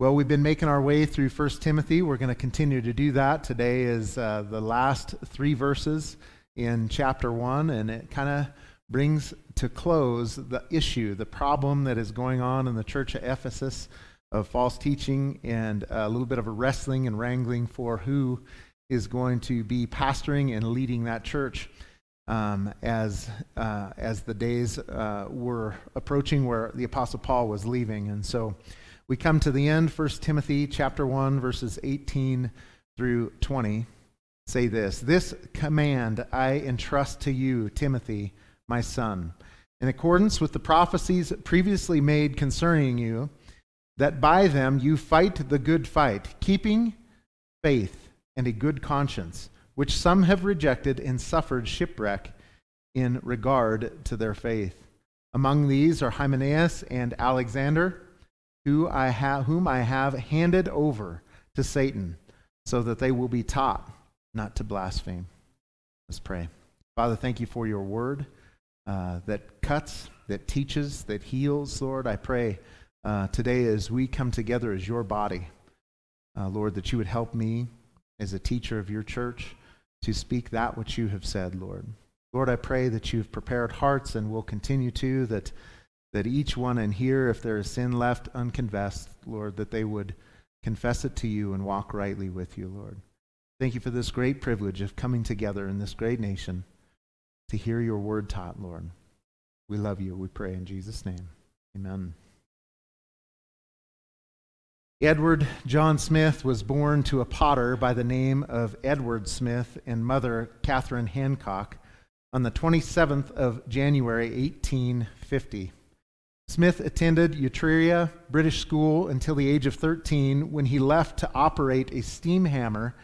Well, we've been making our way through 1 Timothy. We're going to continue to do that. Today is uh, the last three verses in chapter 1, and it kind of brings to close the issue, the problem that is going on in the church of Ephesus of false teaching and a little bit of a wrestling and wrangling for who is going to be pastoring and leading that church um, as, uh, as the days uh, were approaching where the Apostle Paul was leaving. And so, we come to the end 1 timothy chapter 1 verses 18 through 20 say this this command i entrust to you timothy my son in accordance with the prophecies previously made concerning you that by them you fight the good fight keeping faith and a good conscience which some have rejected and suffered shipwreck in regard to their faith. Among these are hymenaeus and alexander who I whom I have handed over to Satan, so that they will be taught not to blaspheme. Let's pray. Father, thank you for your word uh, that cuts, that teaches, that heals. Lord, I pray uh, today as we come together as your body, uh, Lord, that you would help me as a teacher of your church to speak that which you have said, Lord. Lord, I pray that you've prepared hearts and will continue to, that that each one in here, if there is sin left unconfessed, Lord, that they would confess it to you and walk rightly with you, Lord. Thank you for this great privilege of coming together in this great nation to hear your word taught, Lord. We love you. We pray in Jesus' name. Amen. Edward John Smith was born to a potter by the name of Edward Smith and mother Catherine Hancock on the 27th of January 1850. Smith attended Etruria British School until the age of 13 when he left to operate a steam hammer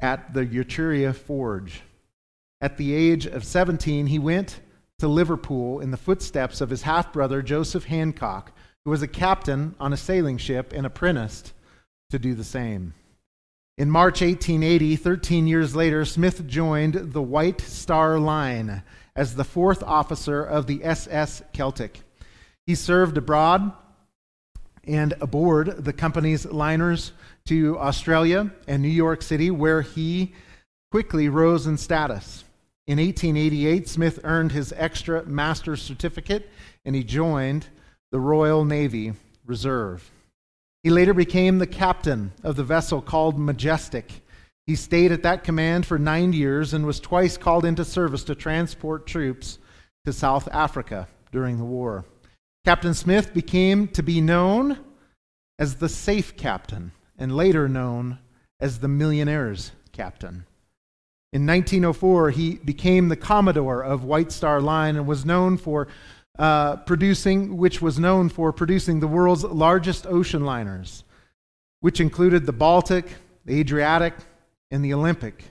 at the Etruria Forge. At the age of 17, he went to Liverpool in the footsteps of his half brother Joseph Hancock, who was a captain on a sailing ship and apprenticed to do the same. In March 1880, 13 years later, Smith joined the White Star Line as the fourth officer of the SS Celtic. He served abroad and aboard the company's liners to Australia and New York City, where he quickly rose in status. In 1888, Smith earned his extra master's certificate and he joined the Royal Navy Reserve. He later became the captain of the vessel called Majestic. He stayed at that command for nine years and was twice called into service to transport troops to South Africa during the war. Captain Smith became to be known as the safe captain and later known as the millionaire's captain. In 1904, he became the commodore of White Star Line and was known for uh, producing, which was known for producing the world's largest ocean liners, which included the Baltic, the Adriatic, and the Olympic.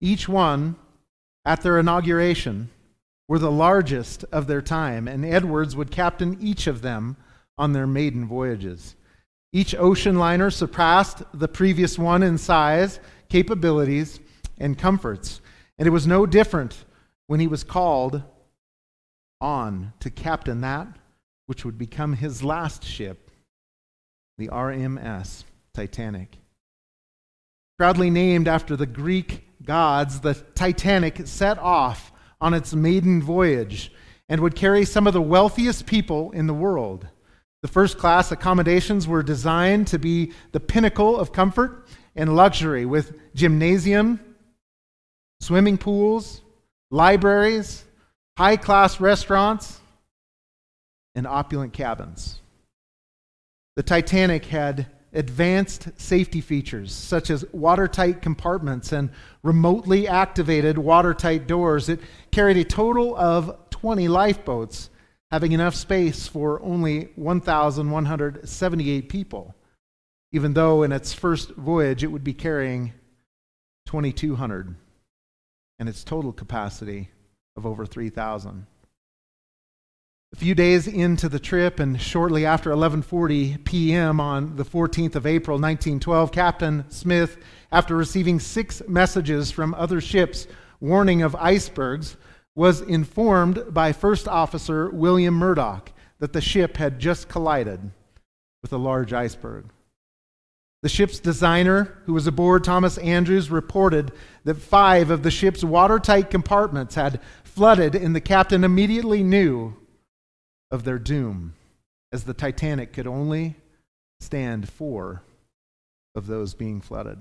Each one, at their inauguration, were the largest of their time, and Edwards would captain each of them on their maiden voyages. Each ocean liner surpassed the previous one in size, capabilities, and comforts. And it was no different when he was called on to captain that which would become his last ship, the RMS Titanic. Proudly named after the Greek gods, the Titanic set off on its maiden voyage and would carry some of the wealthiest people in the world. The first class accommodations were designed to be the pinnacle of comfort and luxury with gymnasium, swimming pools, libraries, high class restaurants, and opulent cabins. The Titanic had advanced safety features such as watertight compartments and remotely activated watertight doors. It carried a total of 20 lifeboats, having enough space for only 1,178 people, even though in its first voyage it would be carrying 2,200 and its total capacity of over 3,000. A few days into the trip and shortly after 11:40 p.m. on the 14th of April 1912, Captain Smith, after receiving 6 messages from other ships warning of icebergs, was informed by First Officer William Murdoch that the ship had just collided with a large iceberg. The ship's designer, who was aboard Thomas Andrews, reported that five of the ship's watertight compartments had flooded, and the captain immediately knew of their doom, as the Titanic could only stand four of those being flooded.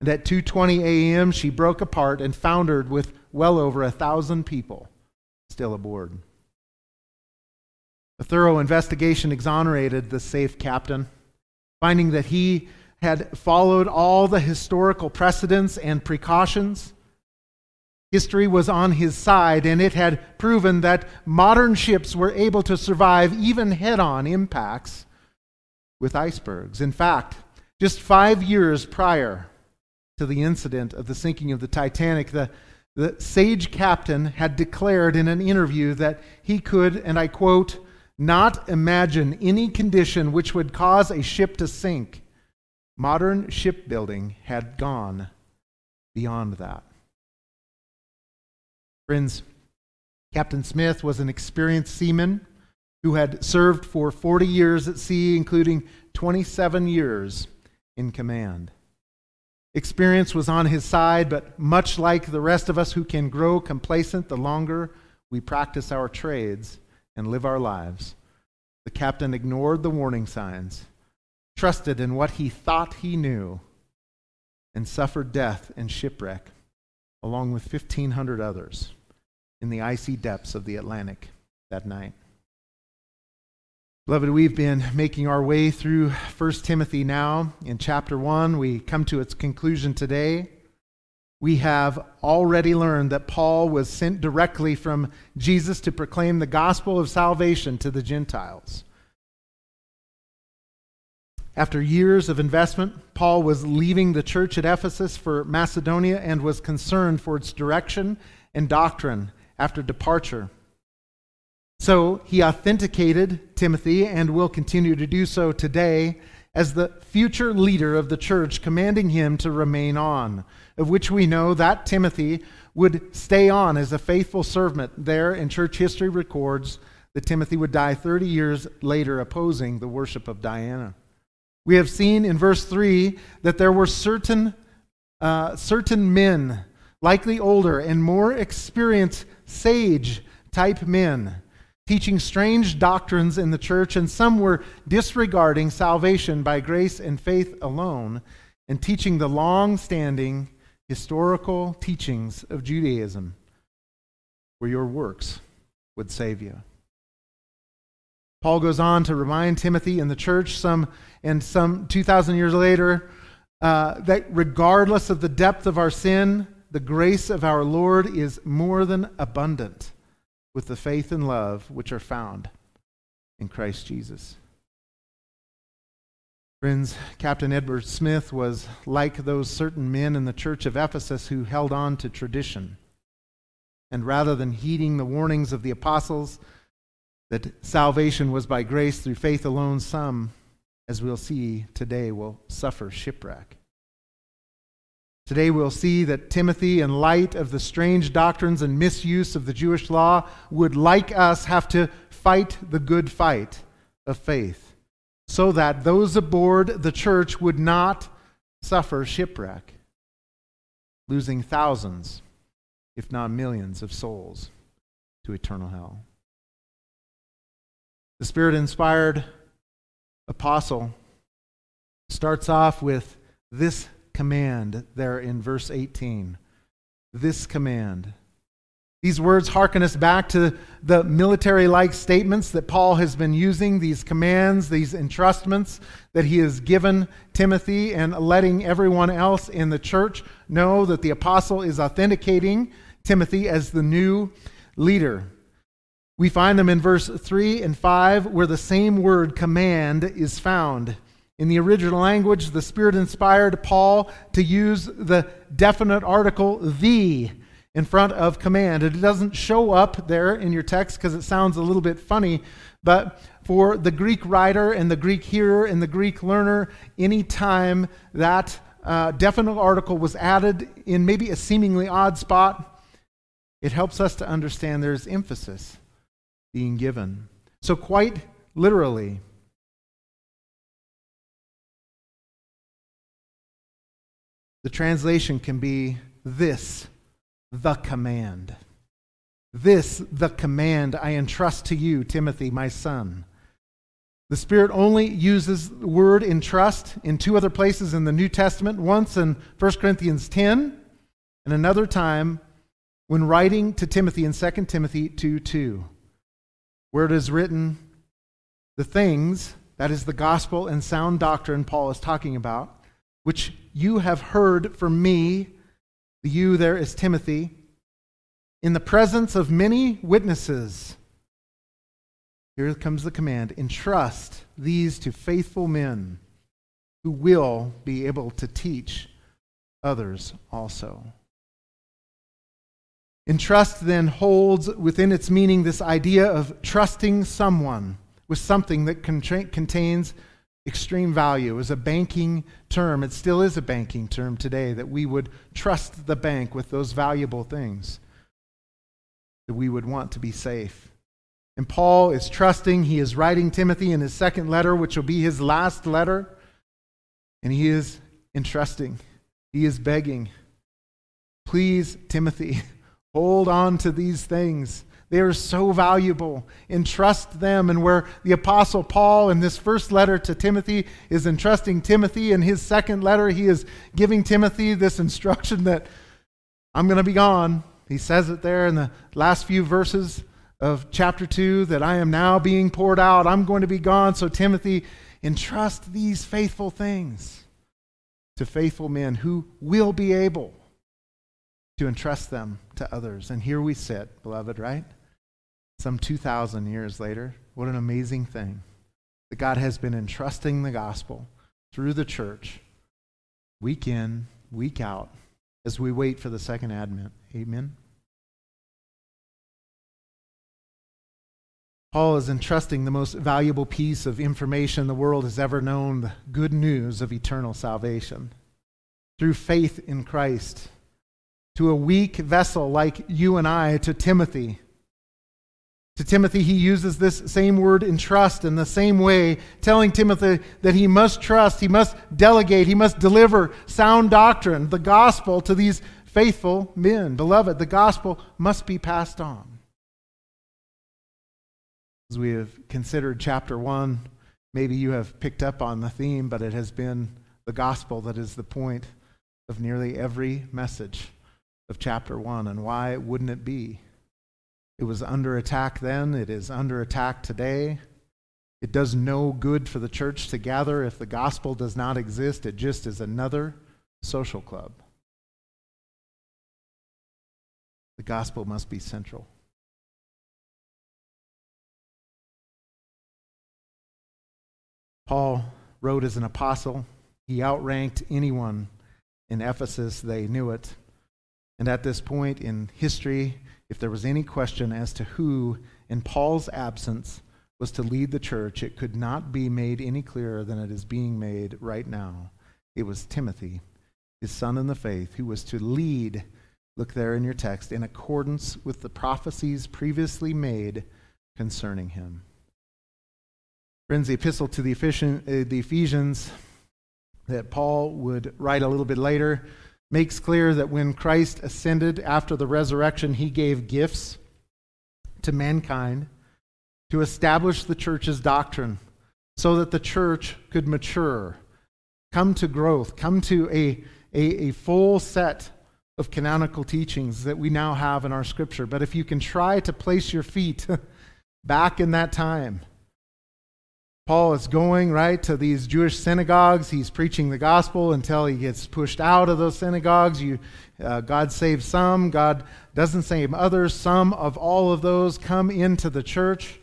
And at 2:20 a.m., she broke apart and foundered with well over a thousand people still aboard. A thorough investigation exonerated the safe captain, finding that he had followed all the historical precedents and precautions. History was on his side, and it had proven that modern ships were able to survive even head on impacts with icebergs. In fact, just five years prior to the incident of the sinking of the Titanic, the, the sage captain had declared in an interview that he could, and I quote, not imagine any condition which would cause a ship to sink. Modern shipbuilding had gone beyond that. Friends, Captain Smith was an experienced seaman who had served for 40 years at sea, including 27 years in command. Experience was on his side, but much like the rest of us who can grow complacent the longer we practice our trades, and live our lives. The captain ignored the warning signs, trusted in what he thought he knew, and suffered death and shipwreck, along with 1,500 others, in the icy depths of the Atlantic that night. Beloved, we've been making our way through 1 Timothy now. In chapter 1, we come to its conclusion today we have already learned that Paul was sent directly from Jesus to proclaim the gospel of salvation to the Gentiles. After years of investment, Paul was leaving the church at Ephesus for Macedonia and was concerned for its direction and doctrine after departure. So he authenticated Timothy and will continue to do so today as the future leader of the church, commanding him to remain on of which we know that Timothy would stay on as a faithful servant there, in church history records that Timothy would die 30 years later opposing the worship of Diana. We have seen in verse 3 that there were certain, uh, certain men, likely older and more experienced sage type men, teaching strange doctrines in the church, and some were disregarding salvation by grace and faith alone and teaching the long standing historical teachings of Judaism where your works would save you. Paul goes on to remind Timothy and the church some and some 2,000 years later uh, that regardless of the depth of our sin, the grace of our Lord is more than abundant with the faith and love which are found in Christ Jesus. Friends, Captain Edward Smith was like those certain men in the church of Ephesus who held on to tradition. And rather than heeding the warnings of the apostles that salvation was by grace through faith alone, some, as we'll see today, will suffer shipwreck. Today we'll see that Timothy, in light of the strange doctrines and misuse of the Jewish law, would, like us, have to fight the good fight of faith so that those aboard the church would not suffer shipwreck, losing thousands, if not millions, of souls to eternal hell. The Spirit inspired apostle starts off with this command there in verse 18. This command. These words hearken us back to the military like statements that Paul has been using, these commands, these entrustments that he has given Timothy, and letting everyone else in the church know that the apostle is authenticating Timothy as the new leader. We find them in verse 3 and 5, where the same word command is found. In the original language, the Spirit inspired Paul to use the definite article, the in front of command. It doesn't show up there in your text because it sounds a little bit funny, but for the Greek writer and the Greek hearer and the Greek learner, any time that uh, definite article was added in maybe a seemingly odd spot, it helps us to understand there's emphasis being given. So, quite literally, the translation can be this, the command. This, the command I entrust to you, Timothy, my son. The Spirit only uses the word entrust in two other places in the New Testament, once in 1 Corinthians 10, and another time when writing to Timothy in 2 Timothy 2 2, where it is written, The things, that is the gospel and sound doctrine Paul is talking about, which you have heard from me, the you there is Timothy, in the presence of many witnesses. Here comes the command entrust these to faithful men who will be able to teach others also. Entrust then holds within its meaning this idea of trusting someone with something that contains extreme value. Is a banking term. It still is a banking term today that we would trust the bank with those valuable things that we would want to be safe. And Paul is trusting. He is writing Timothy in his second letter, which will be his last letter. And he is entrusting. He is begging. Please, Timothy, hold on to these things. They are so valuable. Entrust them. And where the Apostle Paul, in this first letter to Timothy, is entrusting Timothy, in his second letter, he is giving Timothy this instruction that I'm going to be gone. He says it there in the last few verses of chapter 2 that I am now being poured out. I'm going to be gone. So, Timothy, entrust these faithful things to faithful men who will be able to entrust them to others. And here we sit, beloved, right? Some 2,000 years later. What an amazing thing that God has been entrusting the gospel through the church, week in, week out, as we wait for the second advent. Amen. Paul is entrusting the most valuable piece of information the world has ever known the good news of eternal salvation through faith in Christ to a weak vessel like you and I, to Timothy. To Timothy, he uses this same word in trust in the same way, telling Timothy that he must trust, he must delegate, he must deliver sound doctrine, the gospel, to these faithful men. Beloved, the gospel must be passed on. As we have considered chapter 1, maybe you have picked up on the theme, but it has been the gospel that is the point of nearly every message of chapter 1. And why wouldn't it be? It was under attack then, it is under attack today. It does no good for the church to gather if the gospel does not exist. It just is another social club. The gospel must be central. Paul wrote as an apostle. He outranked anyone in Ephesus, they knew it. And at this point in history, if there was any question as to who, in Paul's absence, was to lead the church, it could not be made any clearer than it is being made right now. It was Timothy, his son in the faith, who was to lead, look there in your text, in accordance with the prophecies previously made concerning him. Friends, the epistle to the uh, Ephesians that Paul would write a little bit later makes clear that when Christ ascended after the resurrection, he gave gifts to mankind to establish the church's doctrine so that the church could mature, come to growth, come to a, a, a full set of canonical teachings that we now have in our scripture. But if you can try to place your feet back in that time, Paul is going, right, to these Jewish synagogues. He's preaching the gospel until he gets pushed out of those synagogues. You, uh, God saves some, God doesn't save others. Some of all of those come into the church.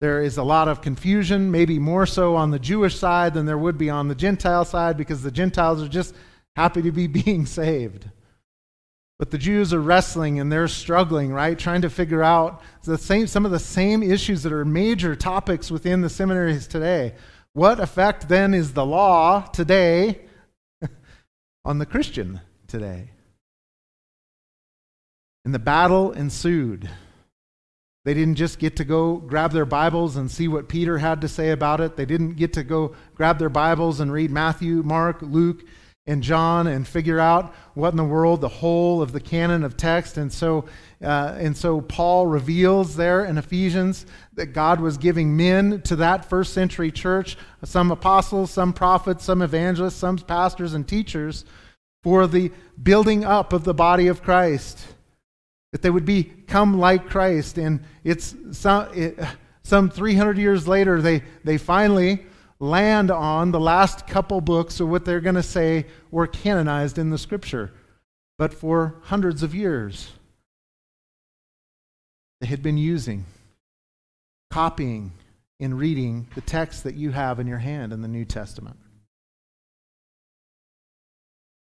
There is a lot of confusion, maybe more so on the Jewish side than there would be on the Gentile side, because the Gentiles are just happy to be being saved. But the Jews are wrestling and they're struggling, right? Trying to figure out the same, some of the same issues that are major topics within the seminaries today. What effect then is the law today on the Christian today? And the battle ensued. They didn't just get to go grab their Bibles and see what Peter had to say about it. They didn't get to go grab their Bibles and read Matthew, Mark, Luke, and John and figure out what in the world the whole of the canon of text. And so, uh, and so Paul reveals there in Ephesians that God was giving men to that first century church, some apostles, some prophets, some evangelists, some pastors and teachers, for the building up of the body of Christ. That they would become like Christ. And it's some, it, some 300 years later, they, they finally land on the last couple books of what they're going to say were canonized in the scripture. But for hundreds of years, they had been using, copying, and reading the text that you have in your hand in the New Testament.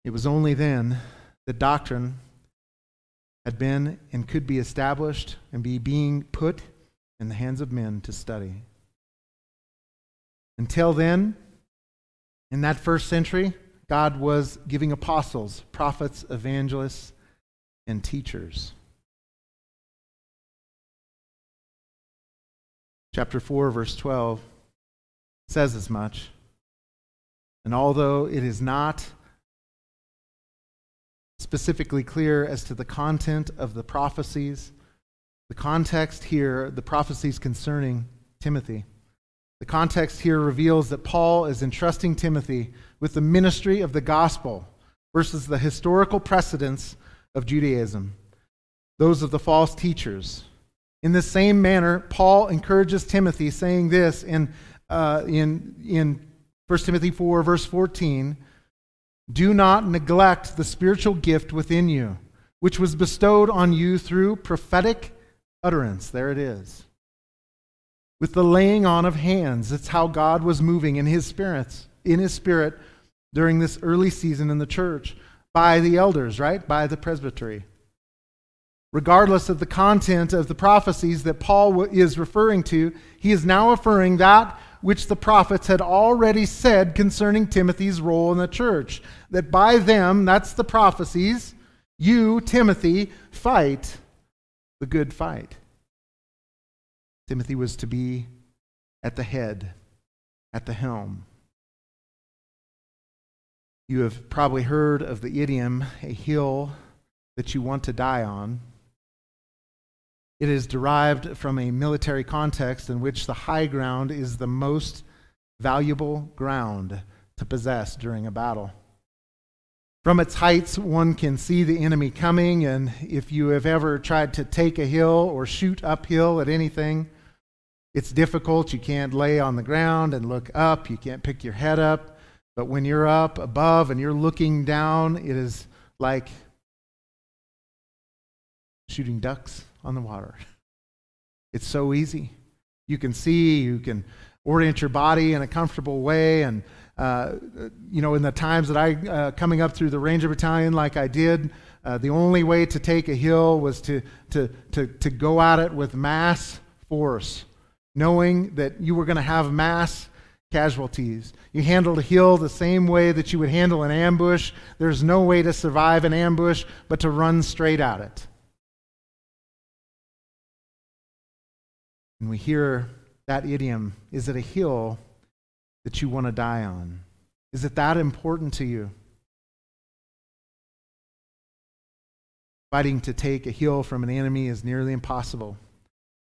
It was only then that doctrine had been and could be established and be being put in the hands of men to study. Until then, in that first century, God was giving apostles, prophets, evangelists, and teachers. Chapter 4, verse 12 says as much. And although it is not specifically clear as to the content of the prophecies, the context here, the prophecies concerning Timothy, the context here reveals that Paul is entrusting Timothy with the ministry of the gospel versus the historical precedents of Judaism, those of the false teachers. In the same manner, Paul encourages Timothy, saying this in, uh, in, in 1 Timothy 4, verse 14 Do not neglect the spiritual gift within you, which was bestowed on you through prophetic utterance. There it is with the laying on of hands. That's how God was moving in his spirits, in his spirit during this early season in the church by the elders, right? By the presbytery. Regardless of the content of the prophecies that Paul is referring to, he is now affirming that which the prophets had already said concerning Timothy's role in the church. That by them, that's the prophecies, you, Timothy, fight the good fight. Timothy was to be at the head, at the helm. You have probably heard of the idiom, a hill that you want to die on. It is derived from a military context in which the high ground is the most valuable ground to possess during a battle. From its heights, one can see the enemy coming, and if you have ever tried to take a hill or shoot uphill at anything, it's difficult. You can't lay on the ground and look up. You can't pick your head up. But when you're up above and you're looking down, it is like shooting ducks on the water. It's so easy. You can see, you can orient your body in a comfortable way. And, uh, you know, in the times that I, uh, coming up through the Ranger Battalion like I did, uh, the only way to take a hill was to, to, to, to go at it with mass force knowing that you were going to have mass casualties. You handled a hill the same way that you would handle an ambush. There's no way to survive an ambush but to run straight at it. And we hear that idiom is it a hill that you want to die on? Is it that important to you? Fighting to take a hill from an enemy is nearly impossible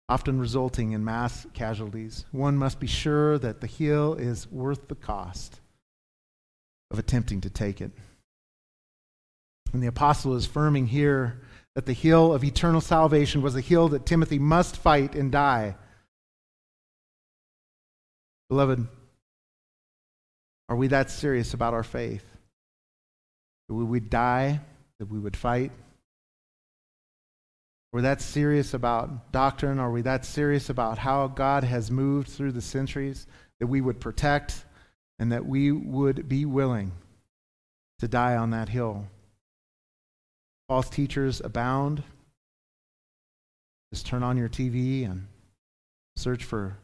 often resulting in mass casualties. One must be sure that the hill is worth the cost of attempting to take it. And the apostle is affirming here that the hill of eternal salvation was a hill that Timothy must fight and die. Beloved, are we that serious about our faith? That we would die, that we would fight, are we that serious about doctrine? Are we that serious about how God has moved through the centuries that we would protect and that we would be willing to die on that hill? False teachers abound. Just turn on your TV and search for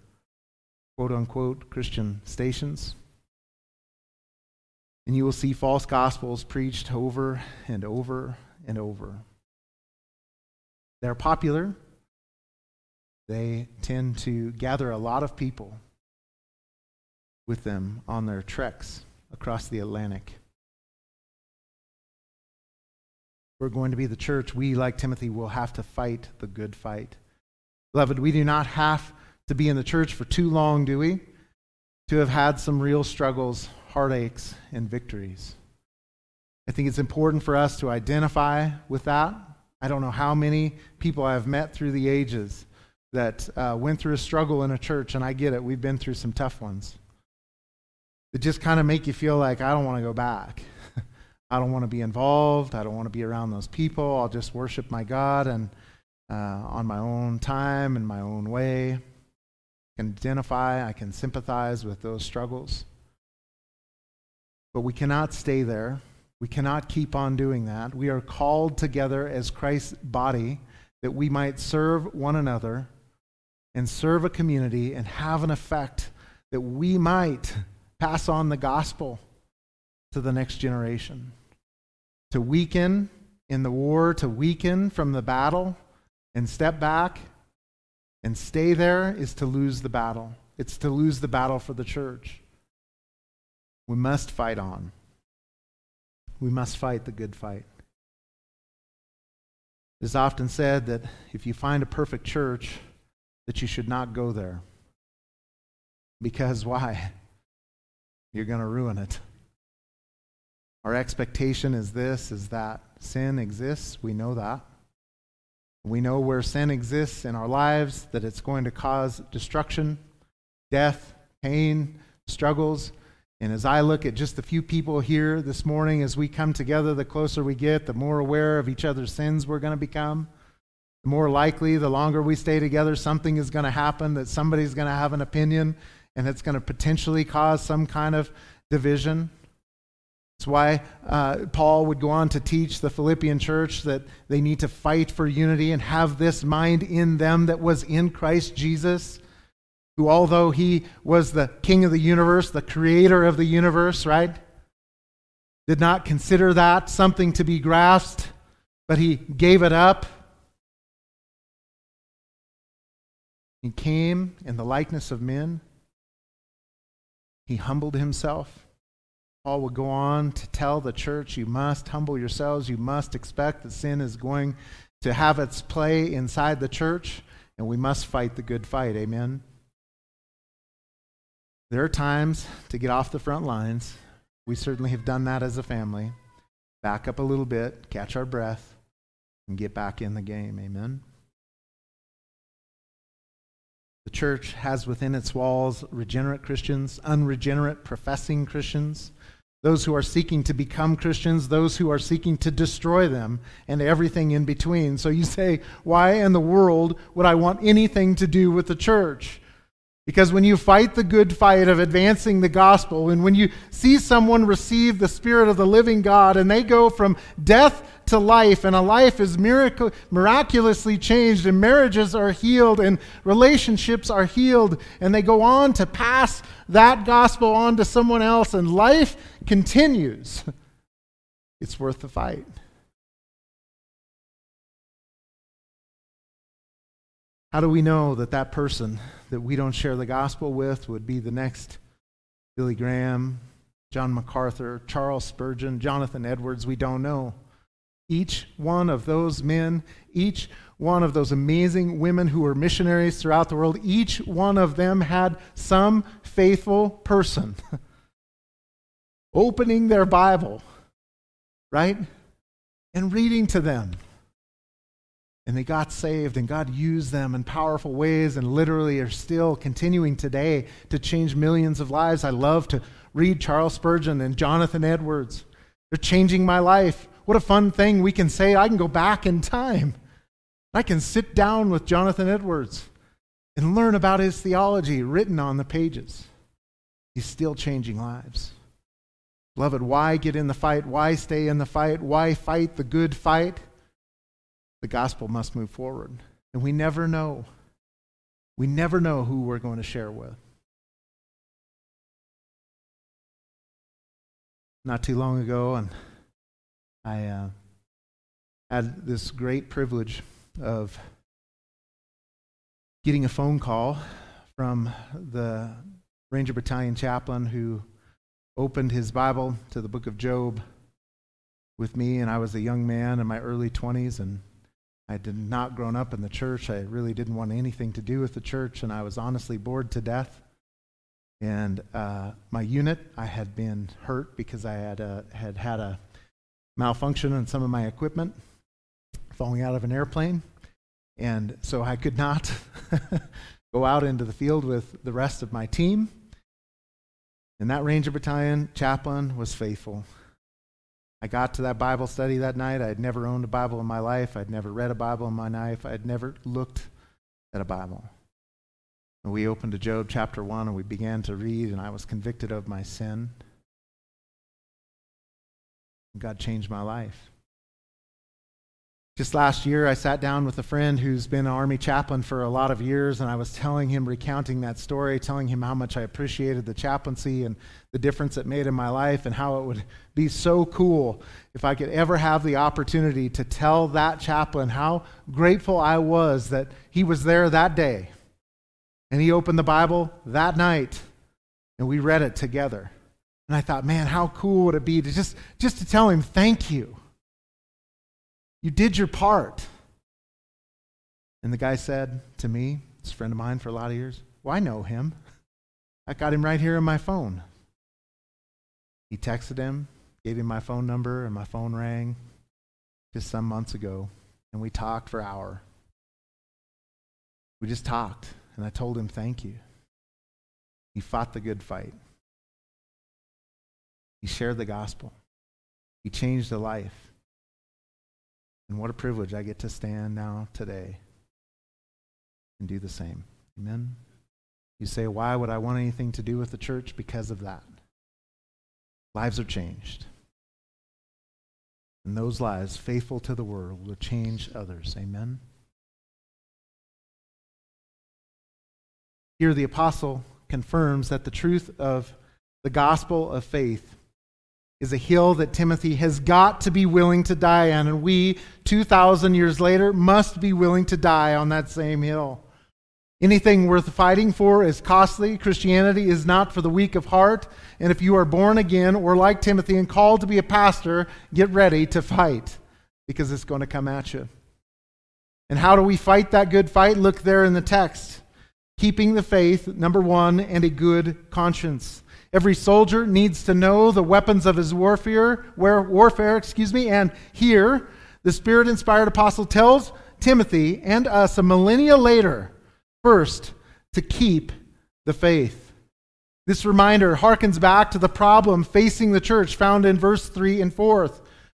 quote unquote Christian stations. And you will see false gospels preached over and over and over. They're popular. They tend to gather a lot of people with them on their treks across the Atlantic. we're going to be the church, we, like Timothy, will have to fight the good fight. Beloved, we do not have to be in the church for too long, do we? To have had some real struggles, heartaches, and victories. I think it's important for us to identify with that. I don't know how many people I've met through the ages that uh, went through a struggle in a church, and I get it. We've been through some tough ones. That just kind of make you feel like, I don't want to go back. I don't want to be involved. I don't want to be around those people. I'll just worship my God and uh, on my own time and my own way. I can identify, I can sympathize with those struggles. But we cannot stay there. We cannot keep on doing that. We are called together as Christ's body that we might serve one another and serve a community and have an effect that we might pass on the gospel to the next generation. To weaken in the war, to weaken from the battle and step back and stay there is to lose the battle. It's to lose the battle for the church. We must fight on. We must fight the good fight. It is often said that if you find a perfect church, that you should not go there. Because why? You're going to ruin it. Our expectation is this is that sin exists, we know that. We know where sin exists in our lives that it's going to cause destruction, death, pain, struggles. And as I look at just a few people here this morning, as we come together, the closer we get, the more aware of each other's sins we're going to become. The more likely, the longer we stay together, something is going to happen, that somebody's going to have an opinion, and it's going to potentially cause some kind of division. That's why uh, Paul would go on to teach the Philippian church that they need to fight for unity and have this mind in them that was in Christ Jesus, who, although he was the king of the universe, the creator of the universe, right, did not consider that something to be grasped, but he gave it up. He came in the likeness of men. He humbled himself. Paul would go on to tell the church, you must humble yourselves. You must expect that sin is going to have its play inside the church, and we must fight the good fight. Amen. There are times to get off the front lines. We certainly have done that as a family. Back up a little bit, catch our breath, and get back in the game. Amen. The church has within its walls regenerate Christians, unregenerate professing Christians those who are seeking to become Christians, those who are seeking to destroy them, and everything in between. So you say, why in the world would I want anything to do with the church? Because when you fight the good fight of advancing the gospel, and when you see someone receive the Spirit of the living God and they go from death to life, and a life is miraculously changed, and marriages are healed, and relationships are healed, and they go on to pass that gospel on to someone else, and life continues, it's worth the fight. How do we know that that person that we don't share the gospel with would be the next Billy Graham, John MacArthur, Charles Spurgeon, Jonathan Edwards? We don't know. Each one of those men, each one of those amazing women who were missionaries throughout the world, each one of them had some faithful person opening their Bible, right? And reading to them. And they got saved, and God used them in powerful ways, and literally are still continuing today to change millions of lives. I love to read Charles Spurgeon and Jonathan Edwards. They're changing my life. What a fun thing we can say. I can go back in time. I can sit down with Jonathan Edwards and learn about his theology written on the pages. He's still changing lives. Beloved, why get in the fight? Why stay in the fight? Why fight the good fight? The gospel must move forward. And we never know. We never know who we're going to share with. Not too long ago, and I uh, had this great privilege of getting a phone call from the Ranger Battalion chaplain who opened his Bible to the book of Job. with me, and I was a young man in my early 20s, and I had not grown up in the church. I really didn't want anything to do with the church, and I was honestly bored to death. And uh, my unit, I had been hurt because I had, a, had had a malfunction in some of my equipment falling out of an airplane. And so I could not go out into the field with the rest of my team. And that Ranger Battalion chaplain was faithful. I got to that Bible study that night. I had never owned a Bible in my life. I'd never read a Bible in my life. I had never looked at a Bible. And we opened to Job chapter 1 and we began to read, and I was convicted of my sin. God changed my life. Just last year, I sat down with a friend who's been an Army chaplain for a lot of years, and I was telling him, recounting that story, telling him how much I appreciated the chaplaincy and the difference it made in my life, and how it would be so cool if I could ever have the opportunity to tell that chaplain how grateful I was that he was there that day. And he opened the Bible that night, and we read it together. And I thought, man, how cool would it be to just, just to tell him thank you you did your part. And the guy said to me, this friend of mine for a lot of years, Well, I know him. I got him right here on my phone. He texted him, gave him my phone number, and my phone rang just some months ago. And we talked for an hour. We just talked, and I told him thank you. He fought the good fight. He shared the gospel. He changed a life. And what a privilege I get to stand now today and do the same. Amen. You say, why would I want anything to do with the church? Because of that. Lives are changed. And those lives, faithful to the word, will change others. Amen. Here, the apostle confirms that the truth of the gospel of faith is a hill that Timothy has got to be willing to die on. And we, 2,000 years later, must be willing to die on that same hill. Anything worth fighting for is costly. Christianity is not for the weak of heart. And if you are born again or like Timothy and called to be a pastor, get ready to fight because it's going to come at you. And how do we fight that good fight? Look there in the text. Keeping the faith, number one, and a good conscience. Every soldier needs to know the weapons of his warfare, warfare, excuse me, and here the Spirit inspired apostle tells Timothy and us a millennia later, first, to keep the faith. This reminder harkens back to the problem facing the church found in verse 3 and 4.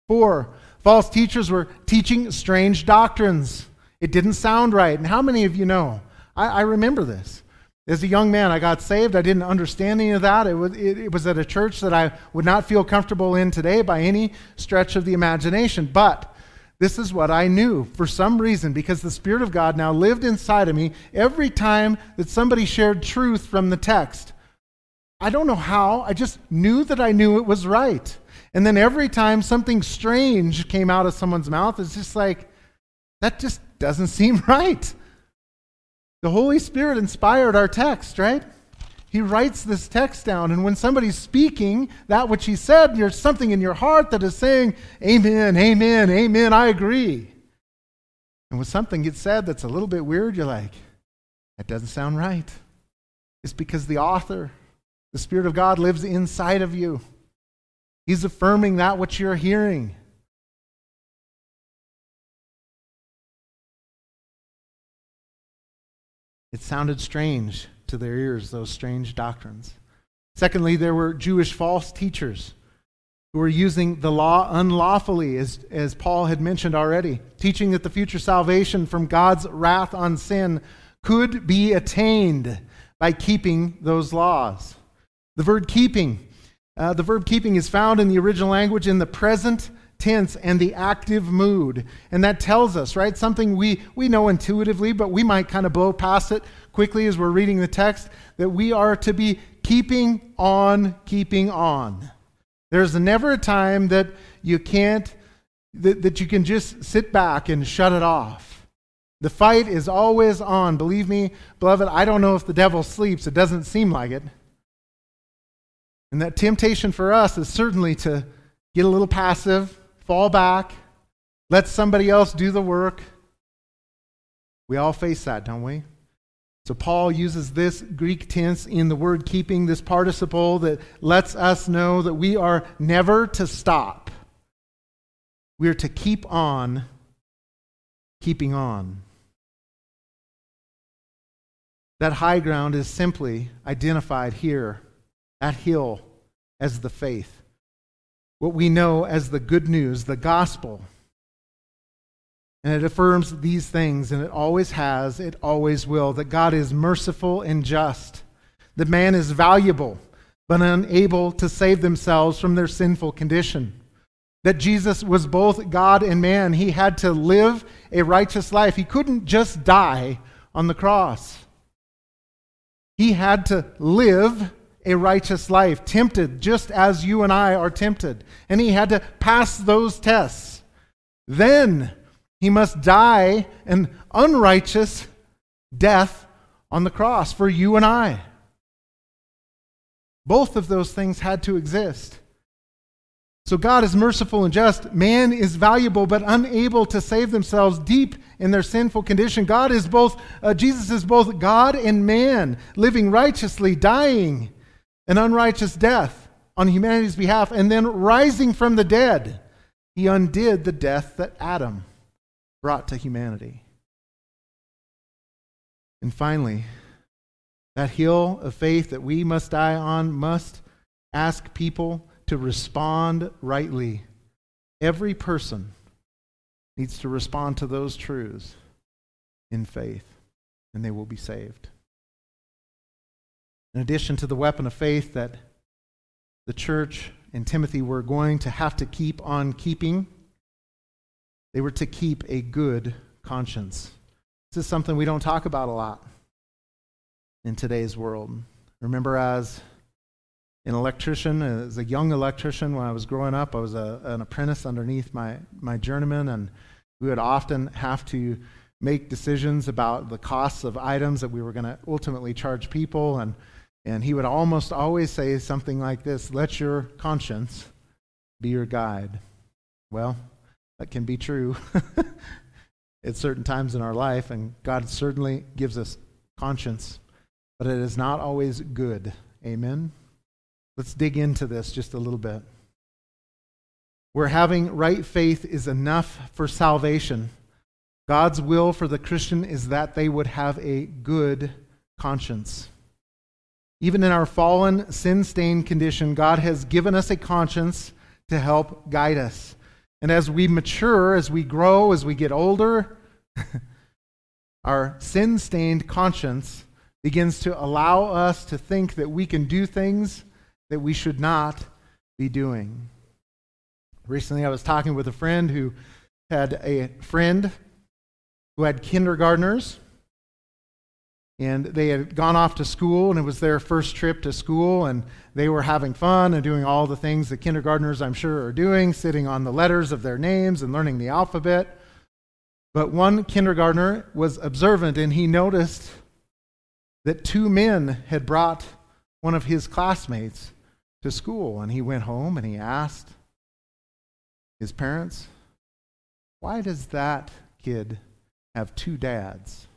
4. False teachers were teaching strange doctrines. It didn't sound right. And how many of you know? I, I remember this. As a young man, I got saved. I didn't understand any of that. It was, it, it was at a church that I would not feel comfortable in today by any stretch of the imagination. But this is what I knew for some reason because the Spirit of God now lived inside of me every time that somebody shared truth from the text. I don't know how, I just knew that I knew it was right. And then every time something strange came out of someone's mouth, it's just like, that just doesn't seem right. The Holy Spirit inspired our text, right? He writes this text down, and when somebody's speaking that which he said, there's something in your heart that is saying, Amen, Amen, Amen, I agree. And when something gets said that's a little bit weird, you're like, That doesn't sound right. It's because the author, the Spirit of God, lives inside of you. He's affirming that which you're hearing. It sounded strange to their ears, those strange doctrines. Secondly, there were Jewish false teachers who were using the law unlawfully, as, as Paul had mentioned already, teaching that the future salvation from God's wrath on sin could be attained by keeping those laws. The verb keeping, uh, the verb keeping is found in the original language in the present tense and the active mood. And that tells us, right, something we, we know intuitively, but we might kind of blow past it quickly as we're reading the text, that we are to be keeping on, keeping on. There's never a time that you can't, that, that you can just sit back and shut it off. The fight is always on. Believe me, beloved, I don't know if the devil sleeps. It doesn't seem like it. And that temptation for us is certainly to get a little passive, fall back, let somebody else do the work. We all face that, don't we? So Paul uses this Greek tense in the word keeping, this participle that lets us know that we are never to stop. We are to keep on keeping on. That high ground is simply identified here, at hill, as the faith. What we know as the good news, the gospel. And it affirms these things, and it always has, it always will, that God is merciful and just, that man is valuable, but unable to save themselves from their sinful condition. That Jesus was both God and man. He had to live a righteous life. He couldn't just die on the cross. He had to live a righteous life, tempted just as you and I are tempted. And he had to pass those tests. Then he must die an unrighteous death on the cross for you and I. Both of those things had to exist. So God is merciful and just. Man is valuable but unable to save themselves deep in their sinful condition. God is both, uh, Jesus is both God and man, living righteously, dying an unrighteous death on humanity's behalf, and then rising from the dead. He undid the death that Adam brought to humanity. And finally, that hill of faith that we must die on must ask people to respond rightly. Every person needs to respond to those truths in faith, and they will be saved. In addition to the weapon of faith that the church and Timothy were going to have to keep on keeping, they were to keep a good conscience. This is something we don't talk about a lot in today's world. Remember, as an electrician, as a young electrician, when I was growing up, I was a, an apprentice underneath my, my journeyman, and we would often have to make decisions about the costs of items that we were going to ultimately charge people. And, and he would almost always say something like this let your conscience be your guide. Well, that can be true at certain times in our life, and God certainly gives us conscience, but it is not always good. Amen? Let's dig into this just a little bit. Where having right faith is enough for salvation, God's will for the Christian is that they would have a good conscience. Even in our fallen, sin stained condition, God has given us a conscience to help guide us. And as we mature, as we grow, as we get older, our sin stained conscience begins to allow us to think that we can do things that we should not be doing. Recently, I was talking with a friend who had a friend who had kindergartners, and they had gone off to school, and it was their first trip to school, and they were having fun and doing all the things that kindergartners, I'm sure, are doing, sitting on the letters of their names and learning the alphabet. But one kindergartner was observant, and he noticed that two men had brought one of his classmates to school. And he went home and he asked his parents, Why does that kid have two dads?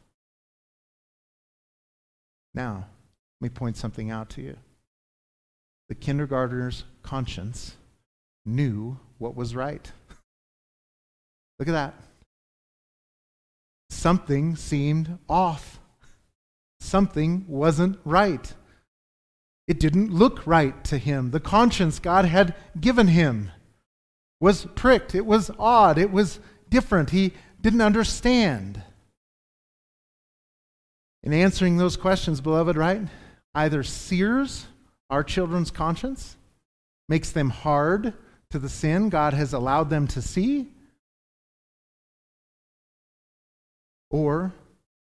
Now, let me point something out to you. The kindergartner's conscience knew what was right. Look at that. Something seemed off. Something wasn't right. It didn't look right to him. The conscience God had given him was pricked. It was odd. It was different. He didn't understand. In answering those questions, beloved, right? Either sears our children's conscience, makes them hard to the sin God has allowed them to see, or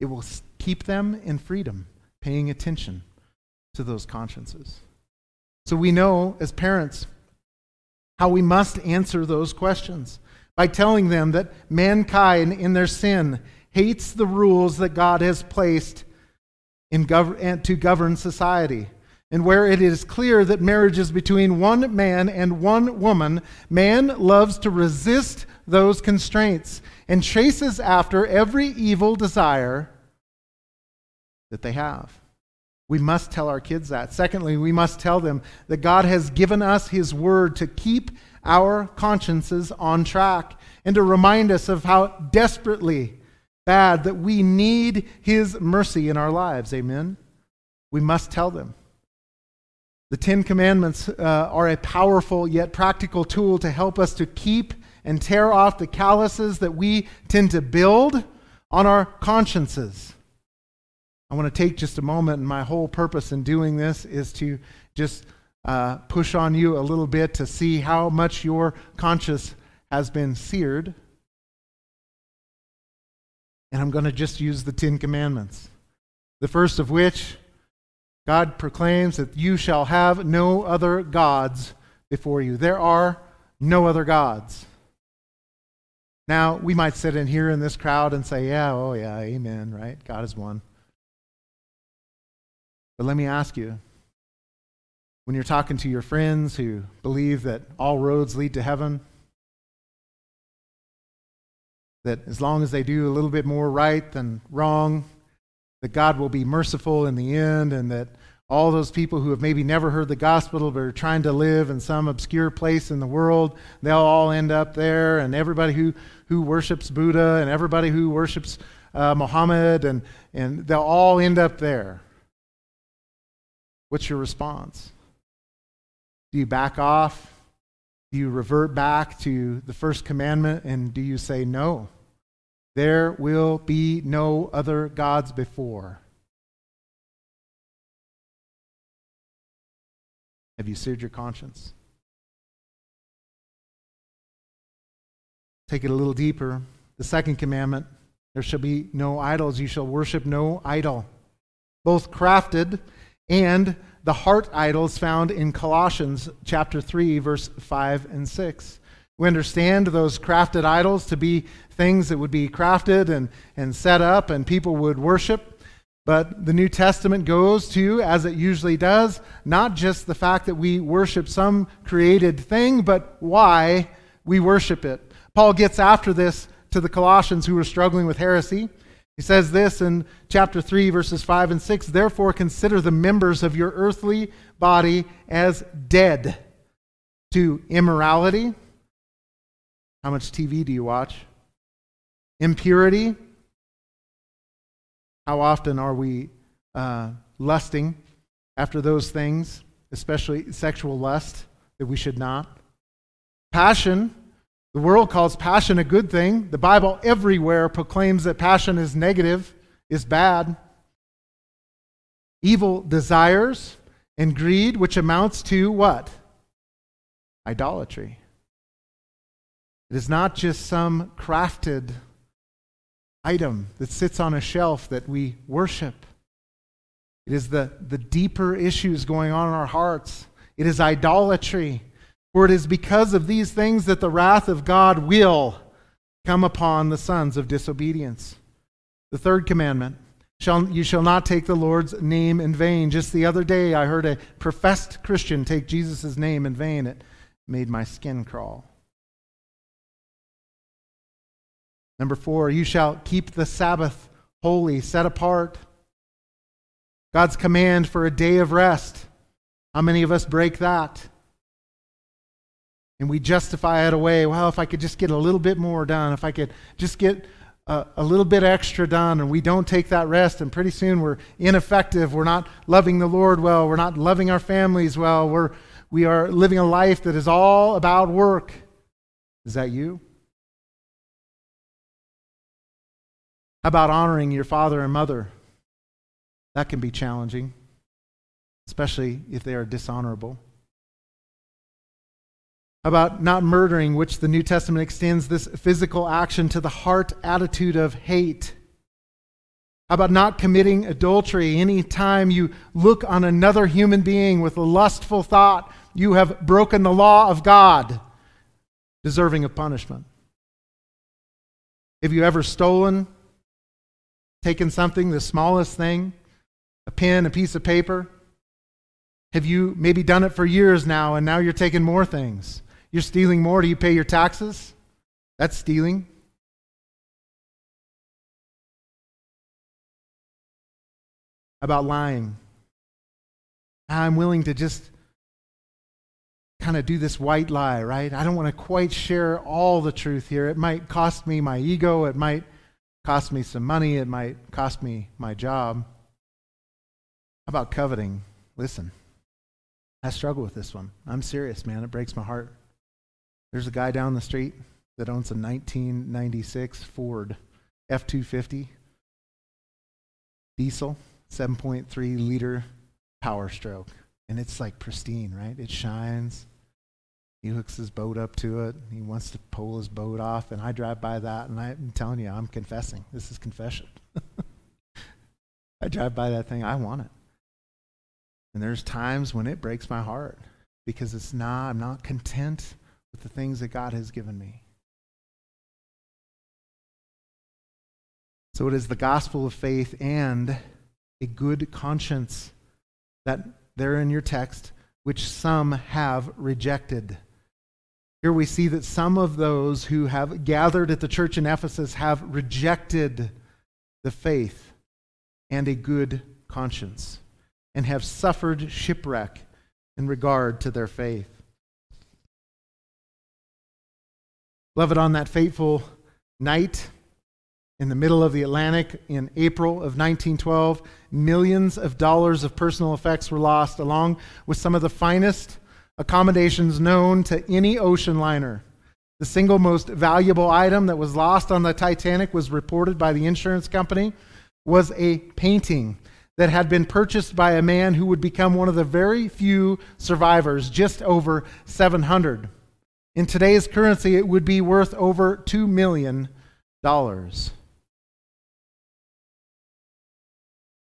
it will keep them in freedom, paying attention to those consciences. So we know as parents how we must answer those questions by telling them that mankind in their sin hates the rules that God has placed in gov- to govern society. and where it is clear that marriage is between one man and one woman, man loves to resist those constraints and chases after every evil desire that they have. We must tell our kids that. Secondly, we must tell them that God has given us His word to keep our consciences on track and to remind us of how desperately bad that we need His mercy in our lives. Amen? We must tell them. The Ten Commandments uh, are a powerful yet practical tool to help us to keep and tear off the calluses that we tend to build on our consciences. I want to take just a moment, and my whole purpose in doing this is to just uh, push on you a little bit to see how much your conscience has been seared. And I'm going to just use the Ten Commandments. The first of which God proclaims that you shall have no other gods before you. There are no other gods. Now, we might sit in here in this crowd and say, yeah, oh yeah, amen, right? God is one. But let me ask you when you're talking to your friends who believe that all roads lead to heaven, that as long as they do a little bit more right than wrong, that God will be merciful in the end, and that all those people who have maybe never heard the gospel but are trying to live in some obscure place in the world, they'll all end up there, and everybody who, who worships Buddha and everybody who worships uh, Muhammad, and, and they'll all end up there. What's your response? Do you back off? Do you revert back to the first commandment and do you say no? There will be no other gods before. Have you seared your conscience? Take it a little deeper. The second commandment there shall be no idols. You shall worship no idol, both crafted and the heart idols found in Colossians chapter 3, verse 5 and 6. We understand those crafted idols to be things that would be crafted and, and set up and people would worship. But the New Testament goes to, as it usually does, not just the fact that we worship some created thing, but why we worship it. Paul gets after this to the Colossians who were struggling with heresy. He says this in chapter 3, verses 5 and 6 Therefore, consider the members of your earthly body as dead to immorality. How much TV do you watch? Impurity. How often are we uh, lusting after those things, especially sexual lust, that we should not? Passion the world calls passion a good thing. The Bible everywhere proclaims that passion is negative, is bad. Evil desires and greed, which amounts to what? Idolatry. It is not just some crafted item that sits on a shelf that we worship. It is the, the deeper issues going on in our hearts. It is idolatry. For it is because of these things that the wrath of God will come upon the sons of disobedience. The third commandment shall, you shall not take the Lord's name in vain. Just the other day, I heard a professed Christian take Jesus' name in vain. It made my skin crawl. Number four, you shall keep the Sabbath holy, set apart. God's command for a day of rest. How many of us break that? And we justify it away. Well, if I could just get a little bit more done, if I could just get a, a, little bit extra done, and we don't take that rest, and pretty soon we're ineffective. We're not loving the Lord well. We're not loving our families well. We're, we are living a life that is all about work. Is that you? How about honoring your father and mother? That can be challenging, especially if they are dishonorable about not murdering, which the New Testament extends this physical action to the heart attitude of hate. About not committing adultery. Any time you look on another human being with a lustful thought, you have broken the law of God, deserving of punishment. Have you ever stolen, taken something, the smallest thing, a pen, a piece of paper, Have you maybe done it for years now and now you're taking more things? You're stealing more. Do you pay your taxes? That's stealing. About lying. I'm willing to just kind of do this white lie, right? I don't want to quite share all the truth here. It might cost me my ego, it might cost me some money, it might cost me my job. How about coveting? Listen, I struggle with this one. I'm serious, man. It breaks my heart. There's a guy down the street that owns a 1996 Ford F 250 diesel, 7.3 liter power stroke. And it's like pristine, right? It shines. He hooks his boat up to it. He wants to pull his boat off. And I drive by that, and I'm telling you, I'm confessing. This is confession. I drive by that thing, I want it. And there's times when it breaks my heart because it's not, I'm not content with the things that God has given me. So it is the gospel of faith and a good conscience that there in your text, which some have rejected. Here we see that some of those who have gathered at the church in Ephesus have rejected the faith and a good conscience and have suffered shipwreck in regard to their faith. Beloved, on that fateful night in the middle of the Atlantic in April of 1912, millions of dollars of personal effects were lost, along with some of the finest accommodations known to any ocean liner. The single most valuable item that was lost on the Titanic was reported by the insurance company was a painting that had been purchased by a man who would become one of the very few survivors, just over 700. In today's currency, it would be worth over $2 million.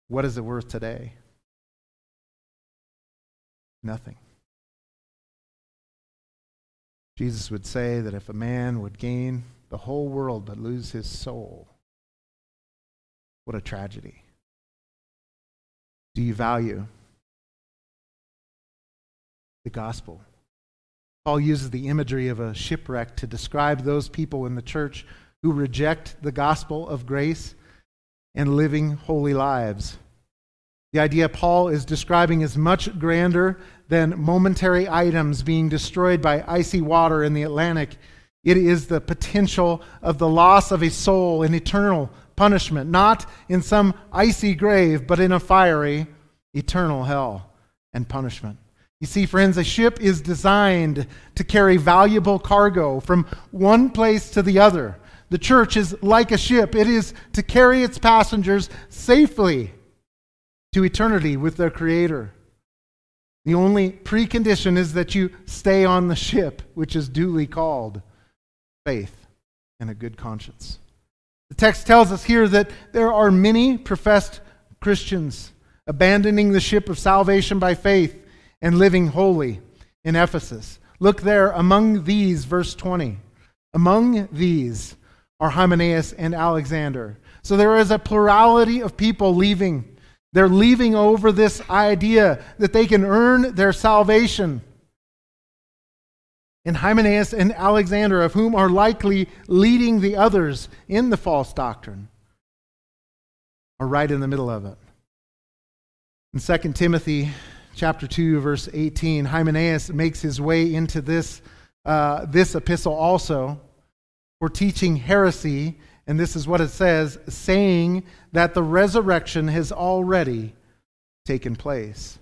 What is it worth today? Nothing. Jesus would say that if a man would gain the whole world but lose his soul, what a tragedy. Do you value the gospel? Paul uses the imagery of a shipwreck to describe those people in the church who reject the gospel of grace and living holy lives. The idea Paul is describing is much grander than momentary items being destroyed by icy water in the Atlantic. It is the potential of the loss of a soul in eternal punishment, not in some icy grave, but in a fiery, eternal hell and punishment. You see, friends, a ship is designed to carry valuable cargo from one place to the other. The church is like a ship, it is to carry its passengers safely to eternity with their Creator. The only precondition is that you stay on the ship, which is duly called faith and a good conscience. The text tells us here that there are many professed Christians abandoning the ship of salvation by faith and living holy in Ephesus. Look there, among these, verse 20. Among these are Hymenaeus and Alexander. So there is a plurality of people leaving. They're leaving over this idea that they can earn their salvation. And Hymenaeus and Alexander, of whom are likely leading the others in the false doctrine, are right in the middle of it. In 2 Timothy chapter 2, verse 18, Hymenaeus makes his way into this, uh, this epistle also for teaching heresy, and this is what it says, saying that the resurrection has already taken place.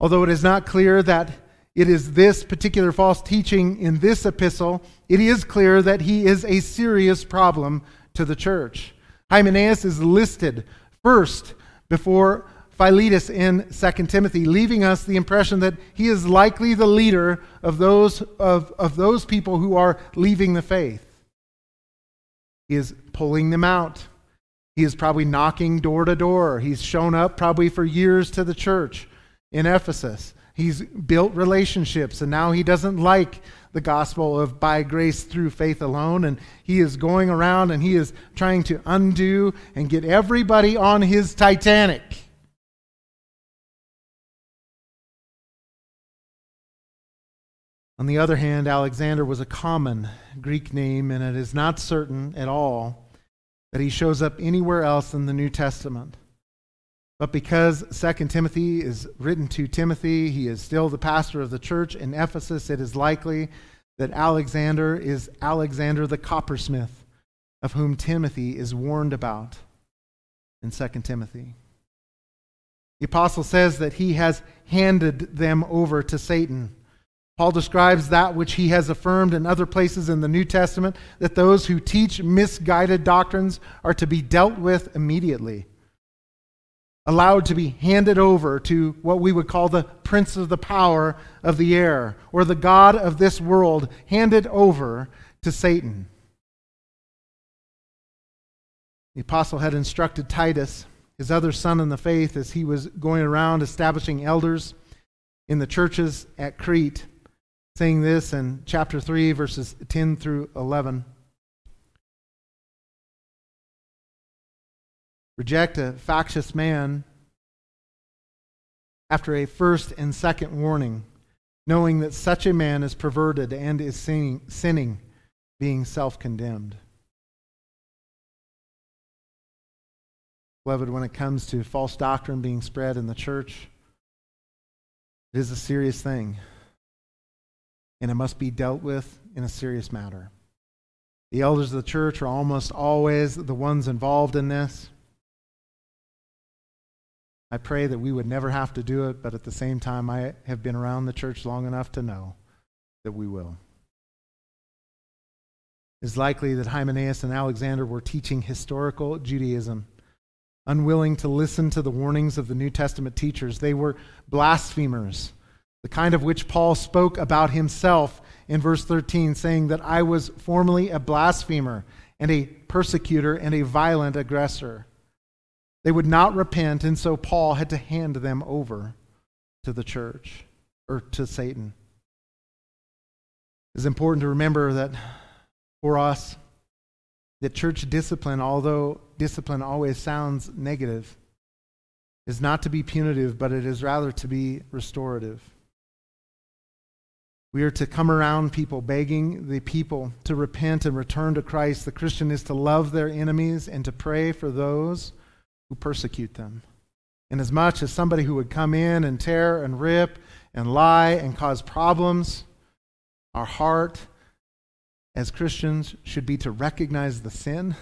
Although it is not clear that it is this particular false teaching in this epistle, it is clear that he is a serious problem to the church. Hymenaeus is listed first before Philetus in 2 Timothy, leaving us the impression that he is likely the leader of those, of, of those people who are leaving the faith. He is pulling them out. He is probably knocking door to door. He's shown up probably for years to the church in Ephesus. He's built relationships, and now he doesn't like the gospel of by grace through faith alone. And he is going around and he is trying to undo and get everybody on his Titanic On the other hand, Alexander was a common Greek name, and it is not certain at all that he shows up anywhere else in the New Testament. But because 2 Timothy is written to Timothy, he is still the pastor of the church in Ephesus, it is likely that Alexander is Alexander the coppersmith, of whom Timothy is warned about in 2 Timothy. The apostle says that he has handed them over to Satan. Paul describes that which he has affirmed in other places in the New Testament that those who teach misguided doctrines are to be dealt with immediately, allowed to be handed over to what we would call the prince of the power of the air, or the God of this world, handed over to Satan. The apostle had instructed Titus, his other son in the faith, as he was going around establishing elders in the churches at Crete saying this in chapter 3, verses 10 through 11. Reject a factious man after a first and second warning, knowing that such a man is perverted and is sinning, sinning being self condemned. Beloved, when it comes to false doctrine being spread in the church, it is a serious thing and it must be dealt with in a serious matter. The elders of the church are almost always the ones involved in this. I pray that we would never have to do it, but at the same time, I have been around the church long enough to know that we will. It's likely that Hymenaeus and Alexander were teaching historical Judaism, unwilling to listen to the warnings of the New Testament teachers. They were blasphemers the kind of which Paul spoke about himself in verse 13, saying that I was formerly a blasphemer and a persecutor and a violent aggressor. They would not repent, and so Paul had to hand them over to the church or to Satan. It's important to remember that for us, that church discipline, although discipline always sounds negative, is not to be punitive, but it is rather to be restorative. We are to come around people, begging the people to repent and return to Christ. The Christian is to love their enemies and to pray for those who persecute them. And as much as somebody who would come in and tear and rip and lie and cause problems, our heart as Christians should be to recognize the sin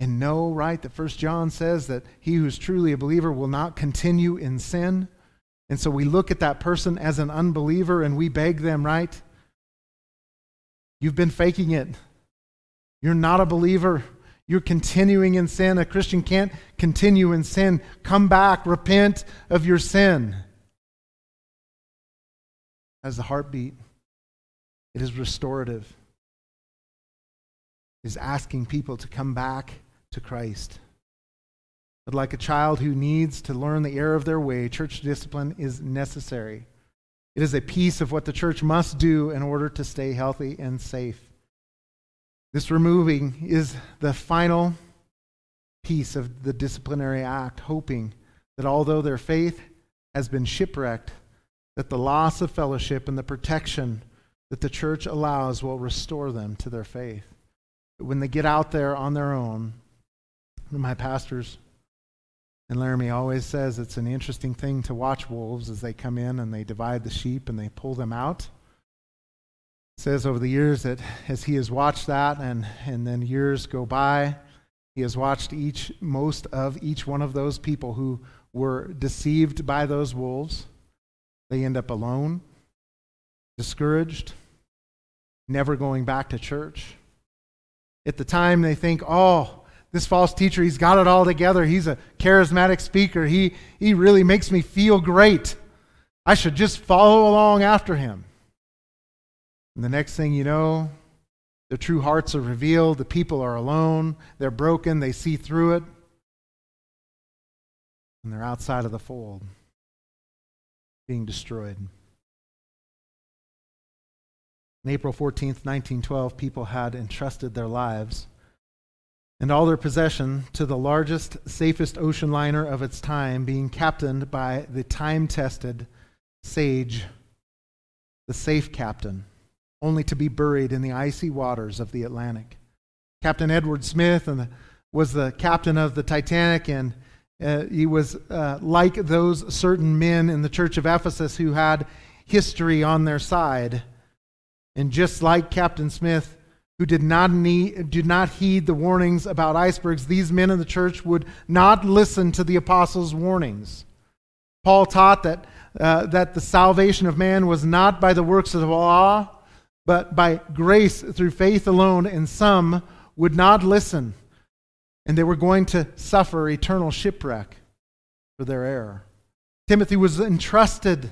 and know, right, that First John says that he who is truly a believer will not continue in sin. And so we look at that person as an unbeliever and we beg them, right? You've been faking it. You're not a believer. You're continuing in sin. A Christian can't continue in sin. Come back, repent of your sin. As the heartbeat, it is restorative. It is asking people to come back to Christ. But like a child who needs to learn the error of their way, church discipline is necessary. It is a piece of what the church must do in order to stay healthy and safe. This removing is the final piece of the disciplinary act, hoping that although their faith has been shipwrecked, that the loss of fellowship and the protection that the church allows will restore them to their faith. When they get out there on their own, one of my pastors and Laramie always says it's an interesting thing to watch wolves as they come in and they divide the sheep and they pull them out. says over the years that as he has watched that and, and then years go by, he has watched each most of each one of those people who were deceived by those wolves. They end up alone, discouraged, never going back to church. At the time they think, oh, this false teacher, he's got it all together. He's a charismatic speaker. He, he really makes me feel great. I should just follow along after him. And the next thing you know, their true hearts are revealed. The people are alone. They're broken. They see through it. And they're outside of the fold, being destroyed. On April 14th, 1912, people had entrusted their lives and all their possession to the largest, safest ocean liner of its time, being captained by the time tested Sage. the safe captain, only to be buried in the icy waters of the Atlantic. Captain Edward Smith and the, was the captain of the Titanic, and uh, he was uh, like those certain men in the church of Ephesus who had history on their side. And just like Captain Smith, who did not, need, did not heed the warnings about icebergs, these men in the church would not listen to the apostles' warnings. Paul taught that, uh, that the salvation of man was not by the works of the law, but by grace through faith alone, and some would not listen, and they were going to suffer eternal shipwreck for their error. Timothy was entrusted,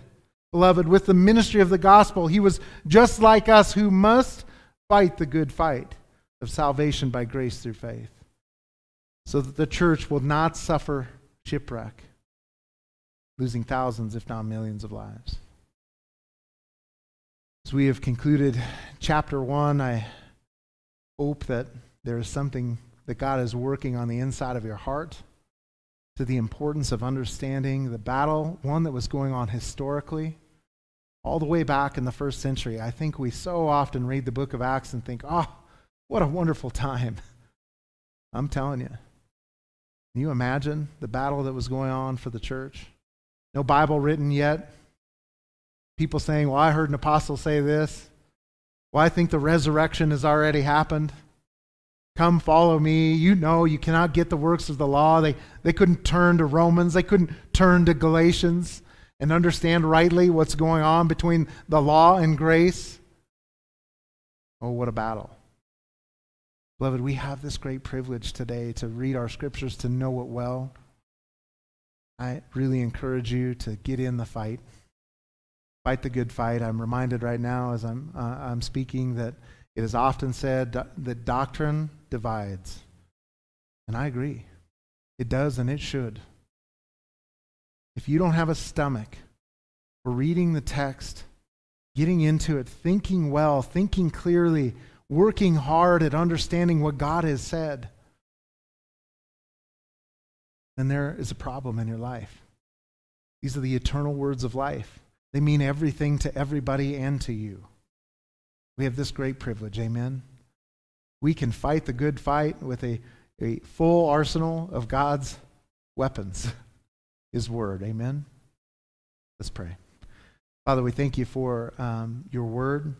beloved, with the ministry of the gospel. He was just like us who must fight the good fight of salvation by grace through faith, so that the church will not suffer shipwreck losing thousands, if not millions, of lives. As we have concluded chapter one, I hope that there is something that God is working on the inside of your heart to the importance of understanding the battle, one that was going on historically, all the way back in the first century. I think we so often read the book of Acts and think, oh, what a wonderful time. I'm telling you. Can you imagine the battle that was going on for the church? No Bible written yet. People saying, Well, I heard an apostle say this. Well, I think the resurrection has already happened. Come follow me. You know you cannot get the works of the law. They, they couldn't turn to Romans, they couldn't turn to Galatians and understand rightly what's going on between the law and grace. Oh, what a battle. Beloved, we have this great privilege today to read our scriptures, to know it well. I really encourage you to get in the fight. Fight the good fight. I'm reminded right now as I'm, uh, I'm speaking that it is often said that doctrine divides. And I agree. It does and it should. If you don't have a stomach for reading the text, getting into it, thinking well, thinking clearly, working hard at understanding what God has said, then there is a problem in your life. These are the eternal words of life. They mean everything to everybody and to you. We have this great privilege, amen? We can fight the good fight with a, a full arsenal of God's weapons, His Word, amen? Let's pray. Father, we thank you for um, your Word.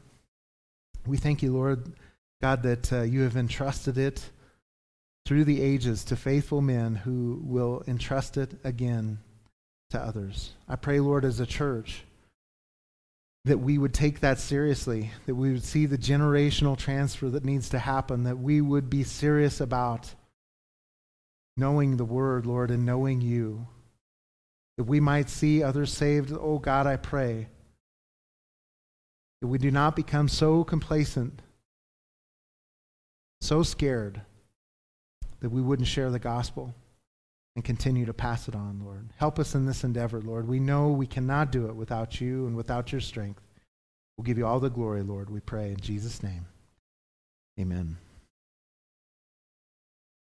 We thank you, Lord God, that uh, you have entrusted it through the ages to faithful men who will entrust it again to others. I pray, Lord, as a church, that we would take that seriously, that we would see the generational transfer that needs to happen, that we would be serious about knowing the Word, Lord, and knowing you, that we might see others saved. Oh God, I pray that we do not become so complacent, so scared that we wouldn't share the gospel and continue to pass it on, Lord. Help us in this endeavor, Lord. We know we cannot do it without you and without your strength. We'll give you all the glory, Lord, we pray in Jesus' name. Amen.